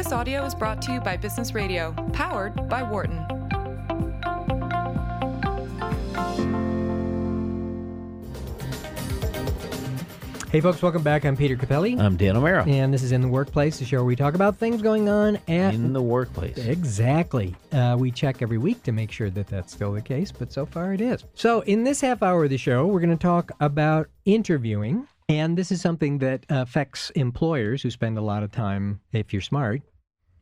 This audio is brought to you by Business Radio, powered by Wharton. Hey, folks, welcome back. I'm Peter Cappelli. I'm Dan O'Meara. and this is In the Workplace, the show where we talk about things going on at. In the workplace. Exactly. Uh, we check every week to make sure that that's still the case, but so far it is. So, in this half hour of the show, we're going to talk about interviewing. And this is something that affects employers who spend a lot of time, if you're smart,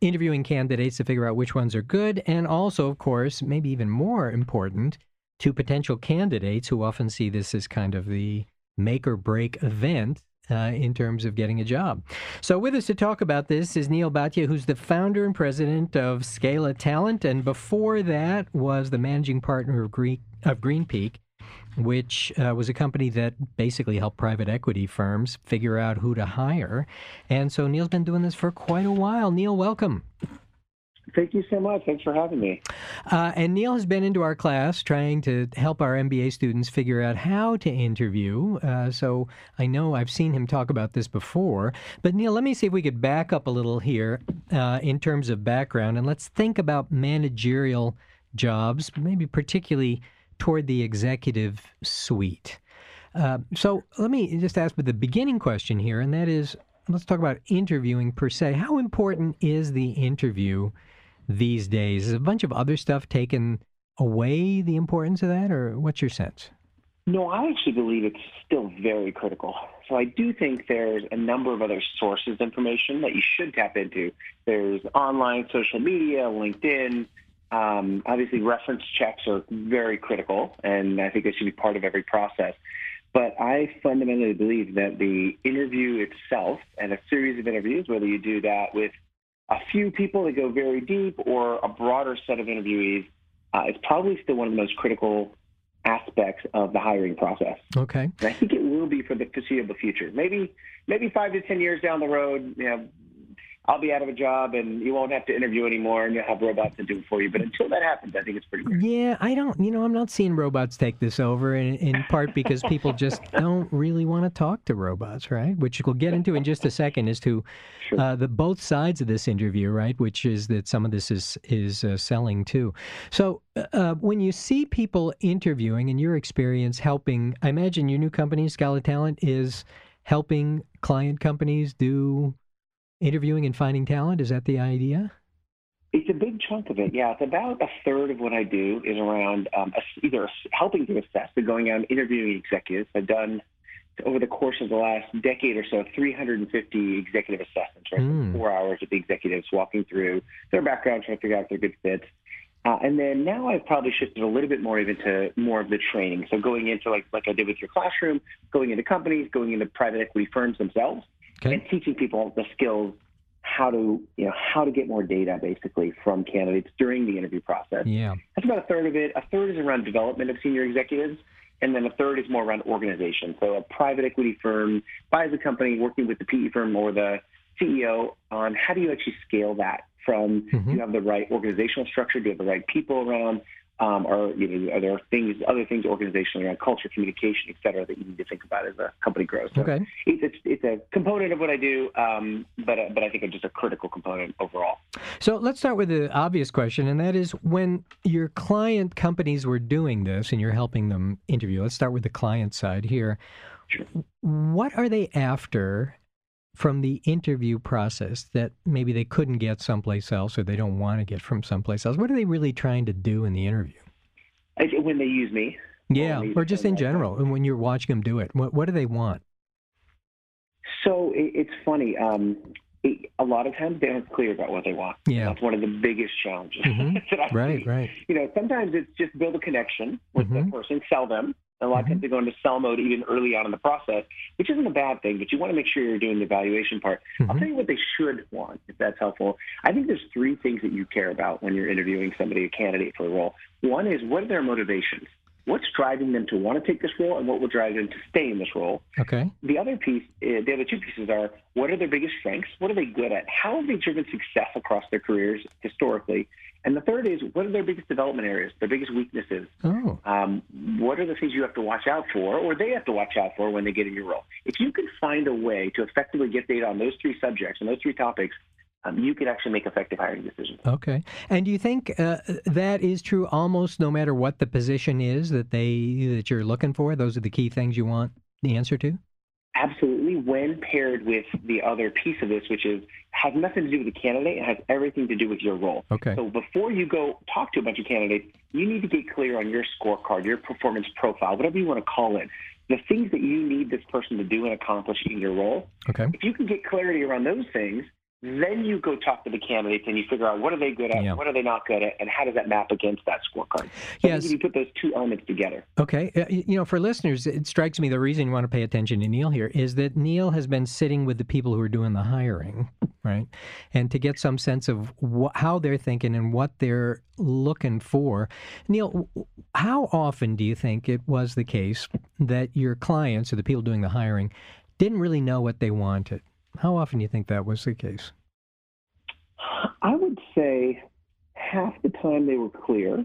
interviewing candidates to figure out which ones are good. And also, of course, maybe even more important, to potential candidates who often see this as kind of the make or break event uh, in terms of getting a job. So, with us to talk about this is Neel Bhatia, who's the founder and president of Scala Talent, and before that was the managing partner of Green of Green Peak, which uh, was a company that basically helped private equity firms figure out who to hire. And so, Neel's been doing this for quite a while. Neel, welcome. Thank you so much. Thanks for having me. Uh, and Neel has been into our class trying to help our MBA students figure out how to interview. Uh, so I know I've seen him talk about this before. But Neel, let me see if we could back up a little here uh, in terms of background and let's think about managerial jobs, maybe particularly toward the executive suite. Uh, so let me just ask with the beginning question here, and that is let's talk about interviewing per se. How important is the interview? these days? Is a bunch of other stuff taken away the importance of that, or what's your sense? No, I actually believe it's still very critical. So I do think there's a number of other sources of information that you should tap into. There's online social media, LinkedIn. Um, obviously, reference checks are very critical, and I think they should be part of every process. But I fundamentally believe that the interview itself and a series of interviews, whether you do that with a few people that go very deep or a broader set of interviewees uh, is probably still one of the most critical aspects of the hiring process. Okay. And I think it will be for the foreseeable future. Maybe maybe five to ten years down the road, you know, I'll be out of a job and you won't have to interview anymore and you'll have robots to do it for you. But until that happens, I think it's pretty great. Yeah, I don't, you know, I'm not seeing robots take this over in, in part because people just don't really want to talk to robots, right? Which we'll get into in just a second as to Sure. uh, the both sides of this interview, right? Which is that some of this is, is uh, selling too. So uh, when you see people interviewing in your experience helping, I imagine your new company, Scala Talent, is helping client companies do interviewing and finding talent? Is that the idea? It's a big chunk of it. Yeah, it's about a third of what I do is around um, either helping to assess, so going out and interviewing executives. I've done over the course of the last decade or so 350 executive assessments, right? Mm. Four hours with the executives walking through their background, trying to figure out if they're good fits. Uh, and then now I've probably shifted a little bit more even to more of the training. So going into like like I did with your classroom, going into companies, going into private equity firms themselves, Okay. and teaching people the skills how to you know how to get more data basically from candidates during the interview process. Yeah. That's about a third of it. A third is around development of senior executives, and then a third is more around organization. So a private equity firm buys a company, working with the PE firm or the CEO on how do you actually scale that from Mhm. do you have the right organizational structure, do you have the right people around, um, or you know, are there things, other things organizationally around culture, communication, et cetera, that you need to think about as a company grows. So Okay. it's, it's, it's a component of what I do, um, but uh, but I think it's just a critical component overall. So let's start with the obvious question, and that is when your client companies were doing this and you're helping them interview, let's start with the client side here. Sure. What are they after from the interview process that maybe they couldn't get someplace else or they don't want to get from someplace else? What are they really trying to do in the interview? When they use me, Yeah, or just in general, and when you're watching them do it, what, what do they want? So it, it's funny. Um, it, a lot of times they aren't clear about what they want. Yeah. That's one of the biggest challenges Mhm. I Right, see. right. You know, sometimes it's just build a connection with Mhm. the person, sell them. A lot of times they go into sell mode even early on in the process, which isn't a bad thing, but you want to make sure you're doing the evaluation part. I'll Mhm. tell you what they should want, if that's helpful. I think there's three things that you care about when you're interviewing somebody, a candidate for a role. One is what are their motivations? What's driving them to want to take this role, and what will drive them to stay in this role? Okay. The other piece, uh, the other two pieces are what are their biggest strengths? What are they good at? How have they driven success across their careers historically? And the third is what are their biggest development areas, their biggest weaknesses? Oh, Um, what are the things you have to watch out for, or they have to watch out for when they get in your role? If you can find a way to effectively get data on those three subjects and those three topics, um, you can actually make effective hiring decisions. Okay. And do you think uh, that is true almost no matter what the position is that they that you're looking for? Those are the key things you want the answer to. Absolutely, when paired with the other piece of this, which is has nothing to do with the candidate, it has everything to do with your role. Okay. So before you go talk to a bunch of candidates, you need to get clear on your scorecard, your performance profile, whatever you want to call it, the things that you need this person to do and accomplish in your role. Okay. If you can get clarity around those things, then you go talk to the candidates and you figure out what are they good at, Yeah. what are they not good at, and how does that map against that scorecard. So Yes. you put those two elements together. Okay. Uh, you know, for listeners, it strikes me the reason you want to pay attention to Neel here is that Neel has been sitting with the people who are doing the hiring, right? And to get some sense of wh- how they're thinking and what they're looking for. Neel, how often do you think it was the case that your clients or the people doing the hiring didn't really know what they wanted? How often do you think that was the case? I would say half the time they were clear.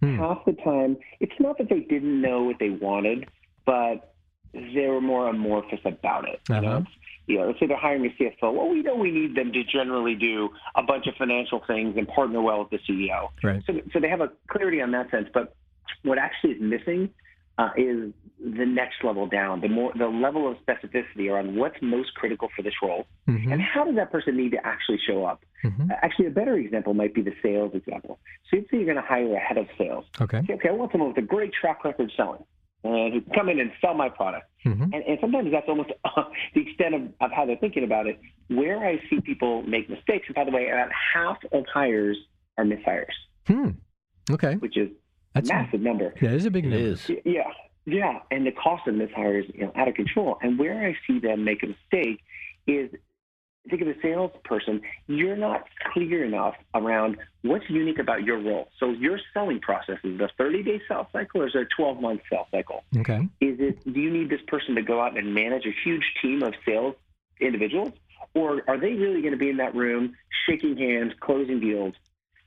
Hmm. Half the time, it's not that they didn't know what they wanted, but they were more amorphous about it. You know, Uh-huh. It's- you know, let's say they're hiring a CFO. Well, we know we need them to generally do a bunch of financial things and partner well with the CEO. Right. So, so they have a clarity on that sense. But what actually is missing uh, is the next level down, the more the level of specificity around what's most critical for this role, hmm and how does that person need to actually show up. hmm Actually, a better example might be the sales example. So, you'd say you're going to hire a head of sales. Okay. Say, okay, I want someone with a great track record selling and who can come in and sell my product. hmm And, and sometimes that's almost uh, the extent of, of how they're thinking about it. Where I see people make mistakes, and by the way, about half of hires are mishires, Hmm. Okay. which is That's a massive number. that is a big It number. is. Yeah, yeah, and the cost of mishires is you know out of control. And where I see them make a mistake is think of a salesperson. You're not clear enough around what's unique about your role. So your selling process is it a 30 day sales cycle or is it a 12 month sales cycle? Okay. Is it do you need this person to go out and manage a huge team of sales individuals, or are they really going to be in that room shaking hands, closing deals?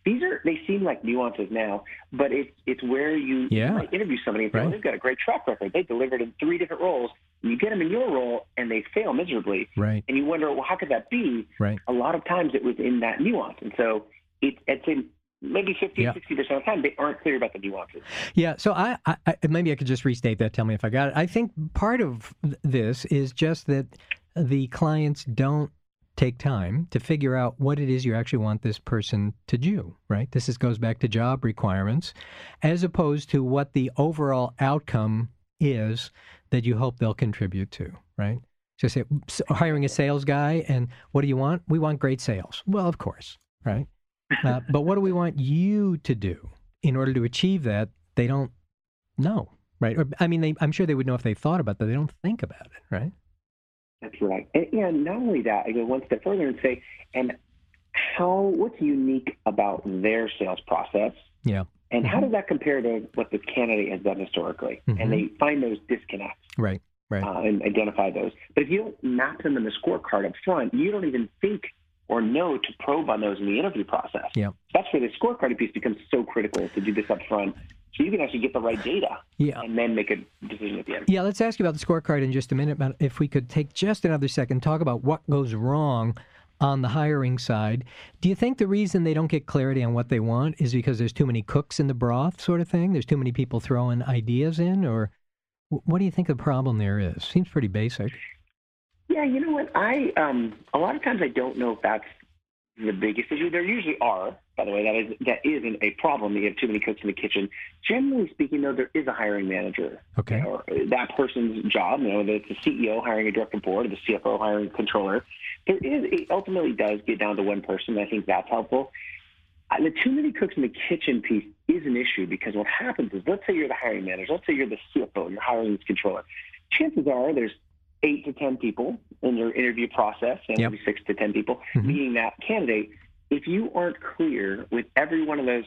These are they seem like nuances now, but it's it's where you Yeah. might interview somebody and say, Right. well, they've got a great track record. They delivered in three different roles. And you get them in your role and they fail miserably, Right. and you wonder, well, how could that be? Right. A lot of times it was in that nuance, and so it, I'd say maybe 50, Yeah. 60 percent of the time they aren't clear about the nuances. Yeah, so I, I, I maybe I could just restate that. Tell me if I got it. I think part of this is just that the clients don't take time to figure out what it is you actually want this person to do. Right. This is, goes back to job requirements, as opposed to what the overall outcome is that you hope they'll contribute to. Right. So say s- hiring a sales guy, and what do you want? We want great sales. Well, of course, right. Uh, but what do we want you to do in order to achieve that? They don't know, right? Or, I mean, they, I'm sure they would know if they thought about that. They don't think about it, right? That's right. And, and not only that, I go one step further and say, and how what's unique about their sales process, Yeah. and how does that compare to what the candidate has done historically? Mhm. And they find those disconnects Right. Right. uh, and identify those. But if you don't map them in the scorecard up front, you don't even think or no to probe on those in the interview process. Yeah. That's where the scorecard piece becomes so critical to do this up front, so you can actually get the right data Yeah. and then make a decision at the end. Yeah, let's ask you about the scorecard in just a minute. But if we could take just another second, talk about what goes wrong on the hiring side. Do you think the reason they don't get clarity on what they want is because there's too many cooks in the broth, sort of thing? There's too many people throwing ideas in, or what do you think the problem there is? Seems pretty basic. Yeah, you know what? I um a lot of times I don't know if that's the biggest issue. There usually are, by the way. That is that isn't a problem. You have too many cooks in the kitchen. Generally speaking, though, there is a hiring manager. Okay. Or that person's job, you know, whether it's the CEO hiring a director of board or the CFO hiring a controller. There is it ultimately does get down to one person. I think that's helpful. Uh, The too many cooks in the kitchen piece is an issue because what happens is, let's say you're the hiring manager, let's say you're the CFO, you're hiring this controller. Chances are there's eight to ten people in your interview process, and Yep. maybe six to ten people Mhm. meeting that candidate. If you aren't clear with every one of those,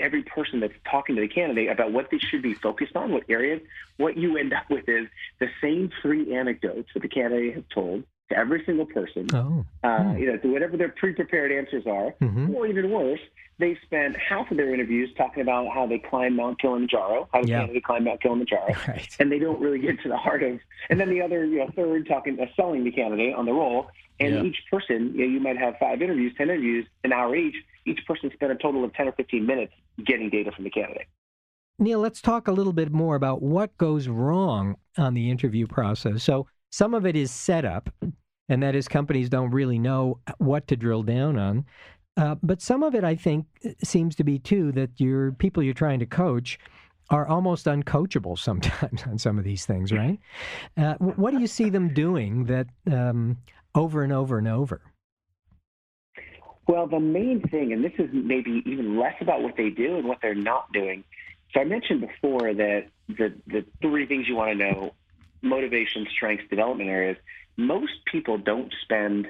every person that's talking to the candidate about what they should be focused on, what areas, what you end up with is the same three anecdotes that the candidate has told, to every single person. Oh. Uh, Hmm. You know, to whatever their pre-prepared answers are, Mhm. or even worse, they spent half of their interviews talking about how they climbed Mount Kilimanjaro, how the Yeah. candidate climbed Mount Kilimanjaro, Right. and they don't really get to the heart of. And then the other, you know, third talking, uh, selling the candidate on the role. And Yeah. each person, you know, you might have five interviews, ten interviews, an hour each. Each person spent a total of ten or fifteen minutes getting data from the candidate. Neel, let's talk a little bit more about what goes wrong on the interview process. So, some of it is setup, and that is companies don't really know what to drill down on. Uh, but some of it, I think, seems to be too that your people you're trying to coach are almost uncoachable sometimes on some of these things, right? Uh, what do you see them doing that um, over and over and over? Well, the main thing, and this is maybe even less about what they do and what they're not doing. So I mentioned before that the, the three things you want to know motivation, strengths, development areas. Most people don't spend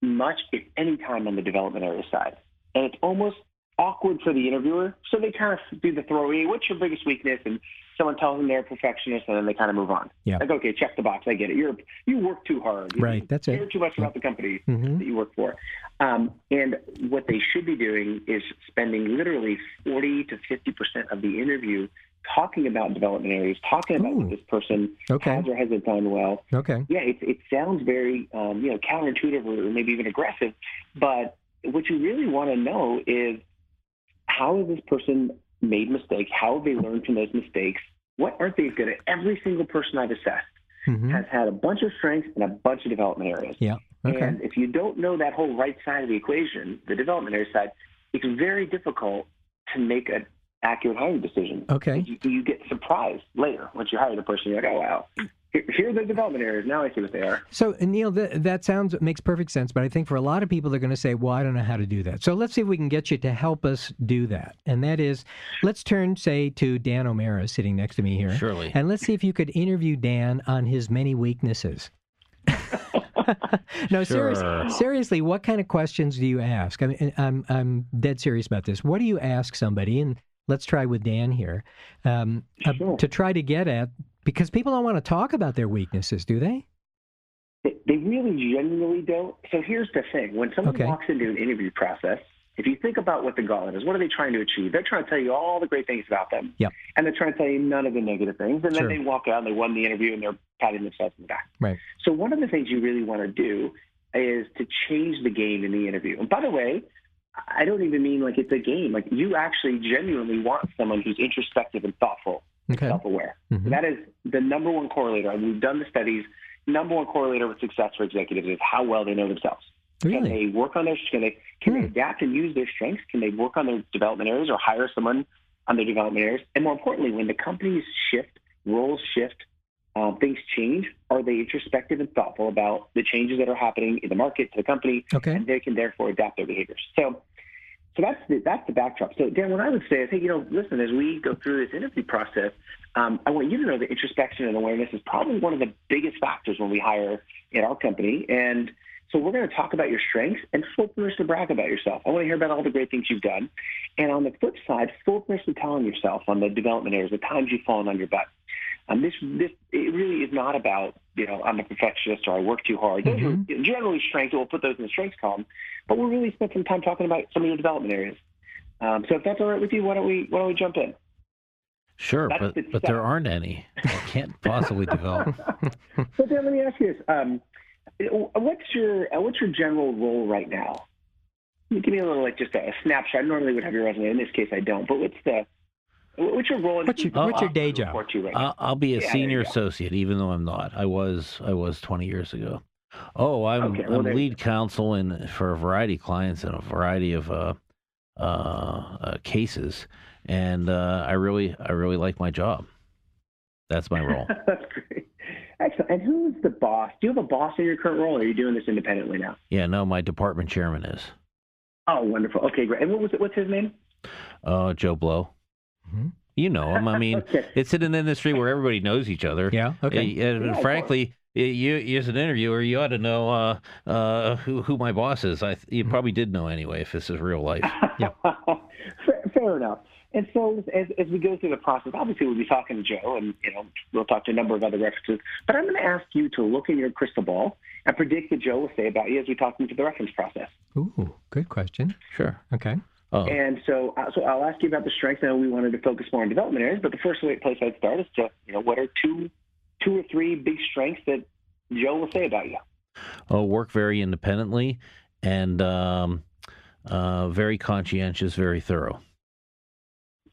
much, if any, time on the development area side. And it's almost awkward for the interviewer. So they kind of do the throwaway, what's your biggest weakness? And someone tells them they're a perfectionist and then they kind of move on. Yeah. Like, okay, check the box. I get it. You're, you work too hard. You Right, that's it. care too much about the company hmm that you work for. Um, and what they should be doing is spending literally 40 to 50% of the interview talking about development areas, talking about Ooh. what this person Okay. has or hasn't done well. Okay. Yeah, it, it sounds very, um, you know, counterintuitive or maybe even aggressive, but what you really want to know is how has this person made mistakes? How have they learned from those mistakes? What aren't they good at? Every single person I've assessed hmm has had a bunch of strengths and a bunch of development areas. Yeah. Okay. And if you don't know that whole right side of the equation, the development area side, it's very difficult to make an accurate hiring decision. Okay. You, you get surprised later once you hire the person. You're like, oh wow, here, here are the development areas. Now I see what they are. So Neel, that, that sounds makes perfect sense, but I think for a lot of people, they're going to say, "Well, I don't know how to do that." So let's see if we can get you to help us do that. And that is, let's turn, say, to Dan O'Meara sitting next to me here, Surely. and let's see if you could interview Dan on his many weaknesses. no, serious, Sure. seriously, what kind of questions do you ask? I mean, I'm I'm dead serious about this. What do you ask somebody? And let's try with Dan here um, uh, to try to get at because people don't want to talk about their weaknesses, do they? They, they really genuinely don't. So here's the thing: when someone Okay. walks into an interview process, if you think about what the gauntlet is, what are they trying to achieve? They're trying to tell you all the great things about them, Yep. and they're trying to tell you none of the negative things. And Sure. then they walk out and they won the interview and they're patting themselves on the back. Right. So one of the things you really want to do is to change the game in the interview. And by the way, I don't even mean like it's a game. Like you actually genuinely want someone who's introspective and thoughtful, Okay. self-aware. Mhm. That is the number one correlator. And we've done the studies. Number one correlator with success for executives is how well they know themselves. Can they work on their can they can Hmm. they adapt and use their strengths? Can they work on their development areas or hire someone on their development areas? And more importantly, when the companies shift, roles shift, um, things change, are they introspective and thoughtful about the changes that are happening in the market to the company, Okay. and they can therefore adapt their behaviors. So, so that's the that's the backdrop. So, Dan, what I would say is, hey, you know, listen, as we go through this interview process, um, I want you to know that introspection and awareness is probably one of the biggest factors when we hire at our company, and so we're going to talk about your strengths and full permission to brag about yourself. I want to hear about all the great things you've done. And on the flip side, full permission to telling yourself on the development areas, the times you've fallen on your butt. Um, this, this, it really is not about, you know, I'm a perfectionist or I work too hard. Those Mhm. are generally strengths. We'll put those in the strengths column. But we'll really spend some time talking about some of your development areas. Um, so if that's all right with you, why don't we, why don't we jump in? Sure, That's but the but there aren't any. I can't possibly develop. So Dan, let me ask you this: um, What's your uh, what's your general role right now? Can you Give me a little like just a, a snapshot. I normally would have your resume. In this case, I don't. But what's the what's your role? in- What's your- what's your I'll day job? to you right now? I'll, I'll be a Yeah, senior associate, even though I'm not. I was I was 20 years ago. Oh, I'm, Okay, well, I'm lead counsel in for a variety of clients and a variety of uh, uh, uh, cases, and uh, I really I really like my job. That's my role. That's great. Excellent. And who's the boss? Do you have a boss in your current role, or are you doing this independently now? yeah, no, my department chairman is Oh, wonderful. Okay, great. And what was it? What's his name? uh, Joe Blow. Mhm. You know him. I mean, Okay. it's in an industry where everybody knows each other. Yeah. Okay. And Yeah, frankly, you, you as an interviewer, you ought to know uh, uh, who who my boss is. I you probably did know anyway if this is real life. Yeah. fair, fair enough. And so as, as we go through the process, obviously we'll be talking to Joe, and you know we'll talk to a number of other references. But I'm going to ask you to look in your crystal ball and predict what Joe will say about you as we talk into the reference process. Ooh, good question. Sure. Okay. Oh, And so, uh, so I'll ask you about the strengths. I know we wanted to focus more on development areas, but the first way, place I'd start is to, you know, what are two, two or three big strengths that Joe will say about you? oh, work very independently and um, uh, very conscientious, very thorough.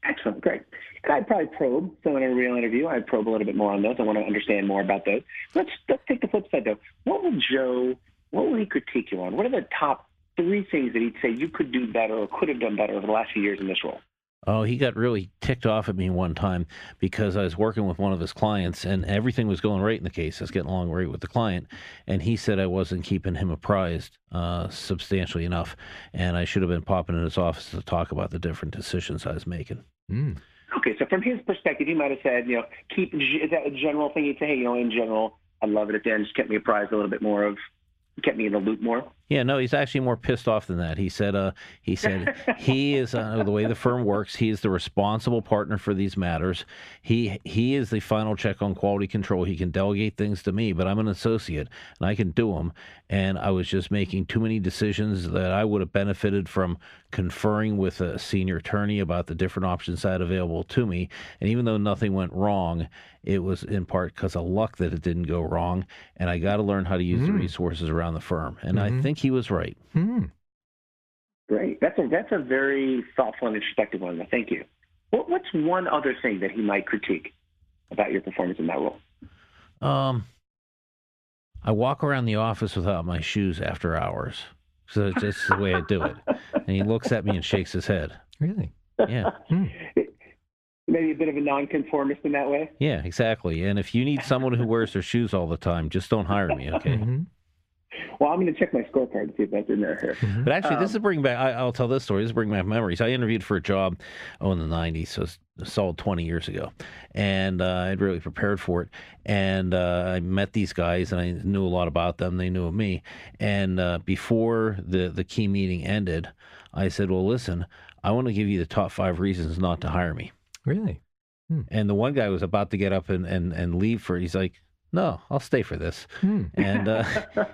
Excellent, great. And I'd probably probe. So in a real interview, I'd probe a little bit more on those. I want to understand more about those. Let's let's take the flip side though. What will Joe? What will he critique you on? What are the top three things that he'd say you could do better or could have done better over the last few years in this role? Oh, he got really ticked off at me one time because I was working with one of his clients and everything was going right in the case. I was getting along great with the client. And he said I wasn't keeping him apprised uh, substantially enough. And I should have been popping in his office to talk about the different decisions I was making. Mm. Okay, so from his perspective, he might have said, you know, keep is that a general thing? He'd say, hey, you know, in general, I love it at the end. Just kept me apprised a little bit more of, kept me in the loop more. Yeah, no, he's actually more pissed off than that. He said, uh, he said he is uh, the way the firm works. He is the responsible partner for these matters. He he is the final check on quality control. He can delegate things to me, but I'm an associate and I can do them. And I was just making too many decisions that I would have benefited from conferring with a senior attorney about the different options I had available to me. And even though nothing went wrong, it was in part because of luck that it didn't go wrong. And I got to learn how to use the Mm. resources around the firm. And I Mhm. think he was right. Hmm. Great. That's a that's a very thoughtful and introspective one. Thank you. What, what's one other thing that he might critique about your performance in that role? Um, I walk around the office without my shoes after hours. So it's just the way I do it. And he looks at me and shakes his head. Really? Yeah. Hmm. Maybe a bit of a nonconformist in that way. Yeah, exactly. And if you need someone who wears their shoes all the time, just don't hire me, okay? Mhm. Well, I'm going to check my scorecard to see if that's in there here. Mhm. But actually, this Um, is bringing back, I, I'll tell this story. This is bringing back memories. I interviewed for a job, oh, in the 90s, so it's a solid 20 years ago. And uh, I'd really prepared for it. And uh, I met these guys, and I knew a lot about them. They knew of me. And uh, before the, the key meeting ended, I said, Well, listen, I want to give you the top five reasons not to hire me. Really? And the one guy was about to get up and, and, and leave for, he's like, No, I'll stay for this. Hmm. And uh,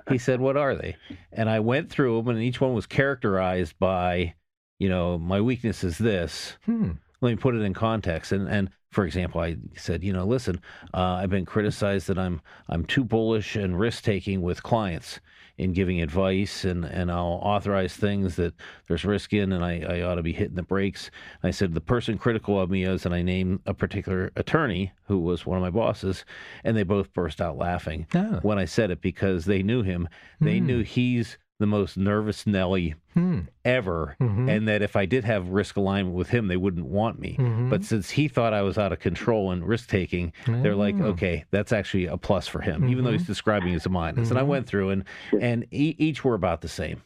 he said, "What are they?" And I went through them, and each one was characterized by, you know, my weakness is this. Hmm. Let me put it in context. And and for example, I said, you know, listen, uh, I've been criticized that I'm I'm too bullish and risk taking with clients in giving advice, and and I'll authorize things that there's risk in, and I, I ought to be hitting the brakes. I said the person critical of me is, and I named a particular attorney who was one of my bosses, and they both burst out laughing Ah. when I said it because they knew him. They Hmm. knew he's the most nervous Nelly Hmm. ever, Mhm. and that if I did have risk alignment with him, they wouldn't want me. Mhm. But since he thought I was out of control and risk taking, they're like, okay, that's actually a plus for him, even though he's describing it as a minus. And I Mhm. went through and and e- each were about the same.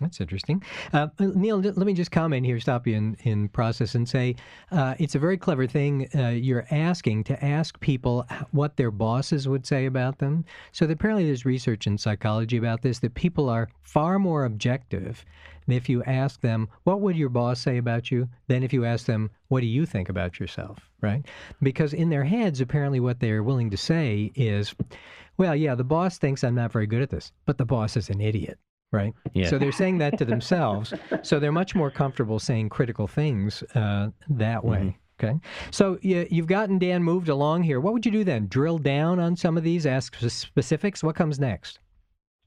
That's interesting. Uh, Neel, let me just comment here, stop you in, in process, and say uh, it's a very clever thing uh, you're asking to ask people what their bosses would say about them. So apparently there's research in psychology about this that people are far more objective if you ask them, what would your boss say about you, than if you ask them, what do you think about yourself, right? Because in their heads, apparently what they're willing to say is, well, yeah, the boss thinks I'm not very good at this, but the boss is an idiot right? Yeah. So they're saying that to themselves. so they're much more comfortable saying critical things uh, that way. Okay. So you, you've gotten Dan moved along here. What would you do then? Drill down on some of these, ask for specifics? What comes next?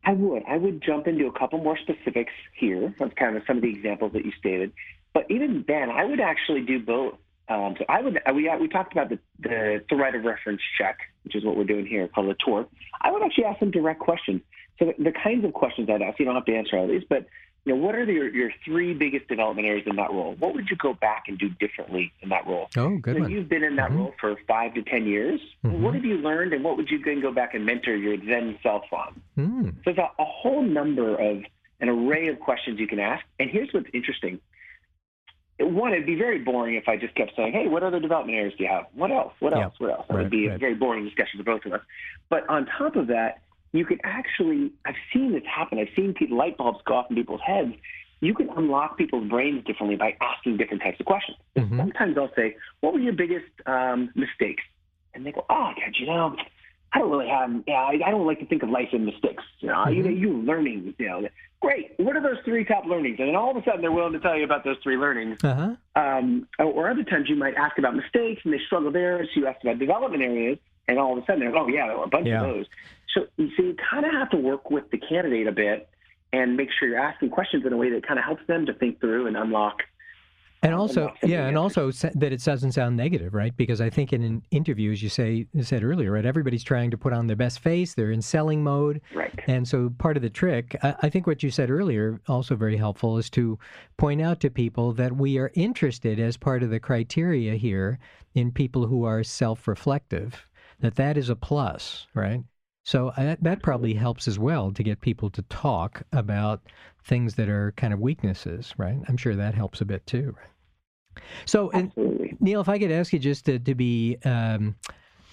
I would. I would jump into a couple more specifics here of kind of some of the examples that you stated. But even then, I would actually do both. Um, so I would. We we talked about the the, the right of reference check, which is what we're doing here, called a tour. I would actually ask them direct questions. So the, the kinds of questions I'd ask, you don't have to answer all these, but you know, what are the, your your three biggest development areas in that role? What would you go back and do differently in that role? Oh, good so one. you've been in that Mhm. role for five to ten years. Mhm. What have you learned, and what would you then go back and mentor your then self on? Hmm. So there's a, a whole number of an array of questions you can ask. And here's what's interesting. One, it'd be very boring if I just kept saying, "Hey, what other development areas do you have? What else? What Yeah. else? What else?" That Right, would be right. a very boring discussion for both of us. But on top of that, you can actually—I've seen this happen. I've seen people, light bulbs go off in people's heads. you can unlock people's brains differently by asking different types of questions. Mhm. Sometimes I'll say, "What were your biggest um, mistakes?" And they go, "Oh, God, you know, I don't really have. Yeah, I, I don't like to think of life in mistakes. You know, you, you learning. You know, great. What are those three top learnings?" And then all of a sudden, they're willing to tell you about those three learnings. Uh huh. Um, or other times, you might ask about mistakes, and they struggle there. So you ask about development areas, and all of a sudden, they're, like, "Oh, yeah, there were a bunch Yeah. of those." So, so you kind of have to work with the candidate a bit and make sure you're asking questions in a way that kind of helps them to think through and unlock And also, yeah, and also that it doesn't sound negative, right? Because I think in, in interviews, you say you said earlier, right? Everybody's trying to put on their best face. They're in selling mode, right. and so part of the trick, I, I think, what you said earlier, also very helpful, is to point out to people that we are interested as part of the criteria here in people who are self-reflective. That that is a plus, right? So uh, that probably helps as well to get people to talk about things that are kind of weaknesses, right? I'm sure that helps a bit too, right? So, and Neel, if I could ask you just to, to be um,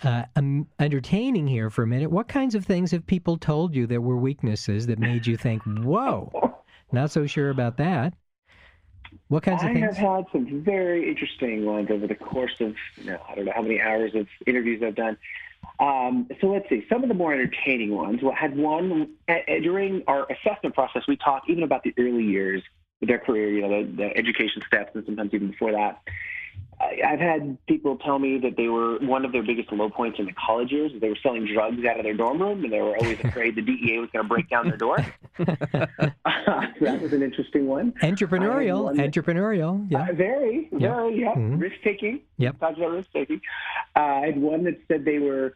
uh, um, entertaining here for a minute, what kinds of things have people told you that were weaknesses that made you think, whoa, not so sure about that? What kinds of I things? have had some very interesting ones over the course of, you know, I don't know how many hours of interviews I've done. Um, so let's see. Some of the more entertaining ones. Well, had one uh, uh, during our assessment process. We talked even about the early years of their career. You know, the, the education steps, and sometimes even before that. I- I've had people tell me that they were one of their biggest low points in the college years. They were selling drugs out of their dorm room, and they were always afraid the DEA was going to break down their door. so that was an interesting one. Entrepreneurial, one that- entrepreneurial, yeah. Uh, very, Yeah. very, yeah. Mhm. Risk taking. Yep. Talked about risk taking. Uh, I had one that said they were,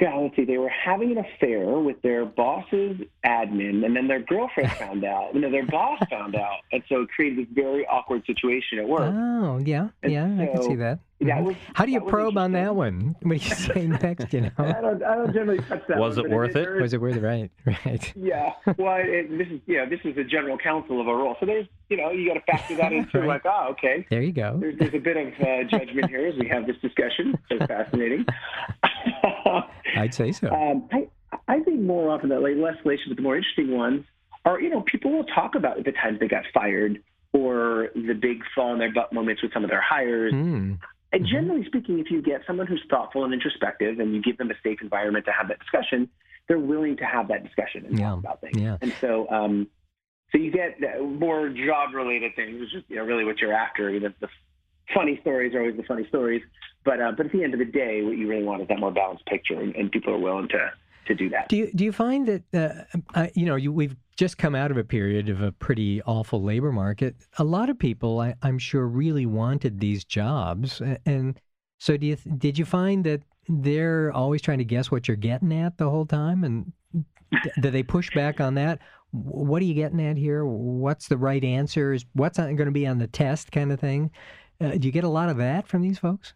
God, let's see, they were having an affair with their boss's admin, and then their girlfriend found out. You know, their boss found out, and so it created this very awkward situation at work. Oh, yeah, And yeah, I can see that. that Mhm. was- How do you that probe on that one? What do you say next? You I know, don't, I don't generally touch that. Was one, it worth it? there is- was it worth it? Right, right. Yeah. Well, it, this is yeah, this is the general counsel of a role. So there's you know you got to factor that into Right. like oh okay. There you go. There's, there's a bit of uh, judgment here as we have this discussion. So fascinating. I'd say so. Um, I, I think more often that like less salacious, but the more interesting ones are, you know, people will talk about the times they got fired or the big fall in their butt moments with some of their hires. Hmm. And generally speaking, if you get someone who's thoughtful and introspective and you give them a safe environment to have that discussion, they're willing to have that discussion and Yeah. talk about things. Yeah. And so, um, so you get more job-related things, which is you know really what you're after. You know, the funny stories are always the funny stories, but uh, but at the end of the day, what you really want is that more balanced picture, and, and people are willing to to do that. Do you do you find that uh, I, you know you, we've just come out of a period of a pretty awful labor market? A lot of people, I, I'm sure, really wanted these jobs, and so do you? Did you find that they're always trying to guess what you're getting at the whole time, and do they push back on that? What are you getting at here? What's the right answer? What's going to be on the test, kind of thing? Uh, do you get a lot of that from these folks?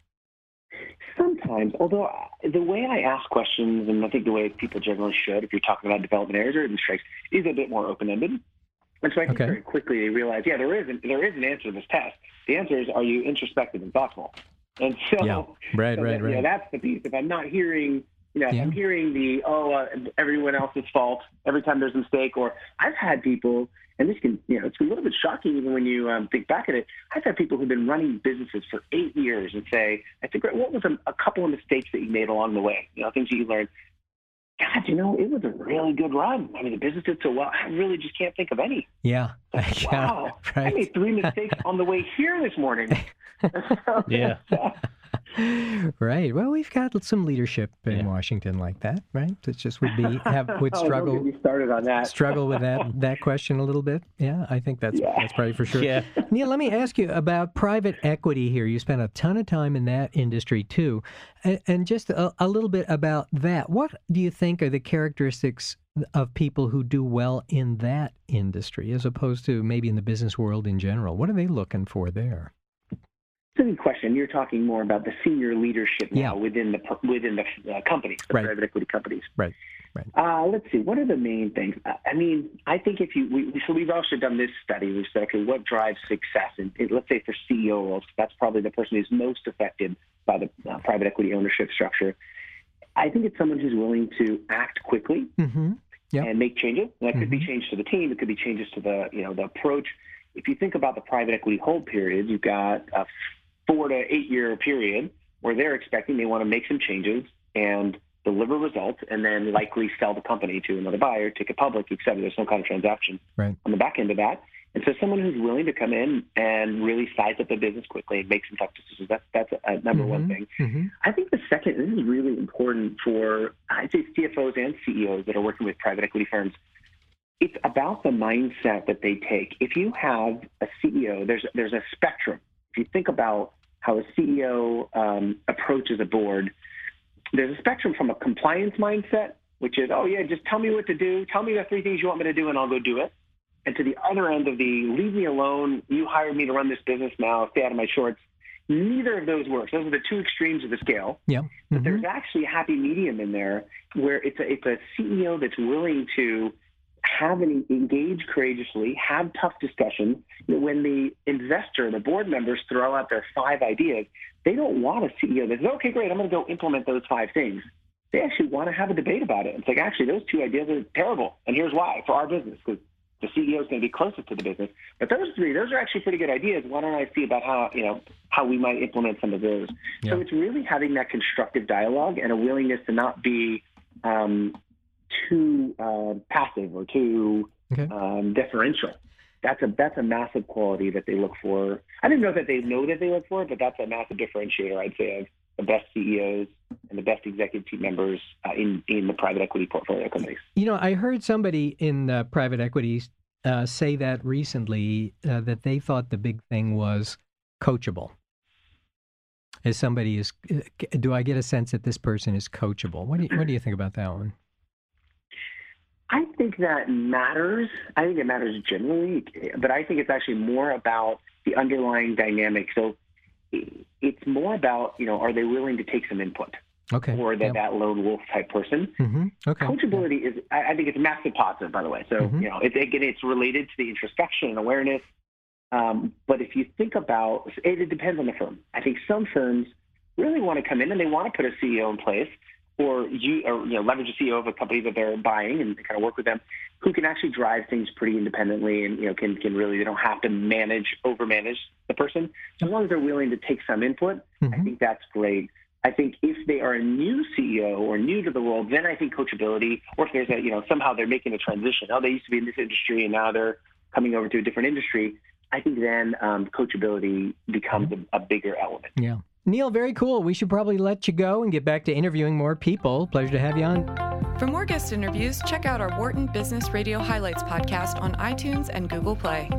Sometimes, although uh, the way I ask questions, and I think the way people generally should, if you're talking about development areas or strikes, is a bit more open-ended. And so I think Okay. very quickly they realize, yeah, there is an, there is an answer to this test. The answer is, are you introspective and thoughtful? And so, Yeah. Right, so right, that, right. that's the piece. If I'm not hearing, you know, Yeah. I'm hearing the oh, uh, everyone else's fault every time there's a mistake, or I've had people, and this can, you know, it's a little bit shocking even when you um, think back at it. I've had people who've been running businesses for eight years and say, I think, what was a, a couple of mistakes that you made along the way? You know, things that you learned. God, you know, it was a really good run. I mean, the business did so well. I really just can't think of any. Yeah, Like, yeah, wow, I made three mistakes on the way here this morning. Yeah. right. Well, we've got some leadership in Yeah. Washington like that, right? It just would be have would Oh, struggle me started on that. struggle with that that question a little bit. Yeah, I think that's Yeah. that's probably for sure. Yeah. Neel, let me ask you about private equity here. You spent a ton of time in that industry too, and, and just a, a little bit about that. What do you think are the characteristics of people who do well in that industry, as opposed to maybe in the business world in general? What are they looking for there? It's a good question. You're talking more about the senior leadership now Yeah. within the within the uh, companies, the Right. private equity companies. Right, right. Uh, let's see. What are the main things? Uh, I mean, I think if you we, so we've also done this study. We've said, okay, what drives success? And let's say for CEO roles, that's probably the person who's most affected by the uh, private equity ownership structure. I think it's someone who's willing to act quickly Mm-hmm. Yep. and make changes. And that could be Mhm. changes to the team. It could be changes to the you know the approach. If you think about the private equity hold period, you've got a four to eight year period where they're expecting they want to make some changes and deliver results, and then likely sell the company to another buyer, take it public, et cetera. There's some kind of transaction Right. on the back end of that. And so someone who's willing to come in and really size up the business quickly and make some tough decisions, that's, that's a, number one Mhm. thing. Mhm. I think the second, this is really important for, I'd say, CFOs and CEOs that are working with private equity firms. It's about the mindset that they take. If you have a CEO, there's, there's a spectrum. If you think about how a CEO um, approaches a board, there's a spectrum from a compliance mindset, which is, oh, yeah, just tell me what to do. Tell me the three things you want me to do, and I'll go do it. And to the other end of the leave me alone, you hired me to run this business now, stay out of my shorts. Neither of those works. Those are the two extremes of the scale. Yeah. But Mhm. there's actually a happy medium in there where it's a, it's a CEO that's willing to have an engage courageously, have tough discussions. You know, when the investor, the board members throw out their five ideas, they don't want a CEO that says, okay, great, I'm going to go implement those five things. They actually want to have a debate about it. It's like, actually, those two ideas are terrible. And here's why for our business, because the CEO is going to be closest to the business. But those three, those are actually pretty good ideas. Why don't I see about how, you know, how we might implement some of those? So it's really having that constructive dialogue and a willingness to not be um, too uh, passive or too Okay. um, deferential. That's a that's a massive quality that they look for. I didn't know that they know that they look for, but that's a massive differentiator. I'd say of the best CEOs and the best executive team members uh, in in the private equity portfolio companies. You know, I heard somebody in uh, private equities uh, say that recently uh, that they thought the big thing was coachable. As somebody is, uh, do I get a sense that this person is coachable? What do you, what do you think about that one? I think that matters. I think it matters generally, but I think it's actually more about the underlying dynamic. So it's more about, you know, are they willing to take some input Okay. or that, yeah. that lone wolf type person? hmm Okay. Coachability is, I I think it's a massive positive, by the way. So, Mhm. you know, it, again, it's related to the introspection and awareness. Um, but if you think about it, it depends on the firm. I think some firms really want to come in and they want to put a CEO in place or you or you know leverage a CEO of a company that they're buying and kind of work with them who can actually drive things pretty independently and you know can can really they don't have to manage over manage the person as long as they're willing to take some input I Mhm. think that's great. I think if they are a new CEO or new to the role, then I think coachability, or if there's a, you know, somehow they're making a transition. Oh, they used to be in this industry and now they're coming over to a different industry. I think then um, coachability becomes a, a bigger element. Yeah. Neel, very cool. We should probably let you go and get back to interviewing more people. Pleasure to have you on. For more guest interviews, check out our Wharton Business Radio Highlights podcast on iTunes and Google Play.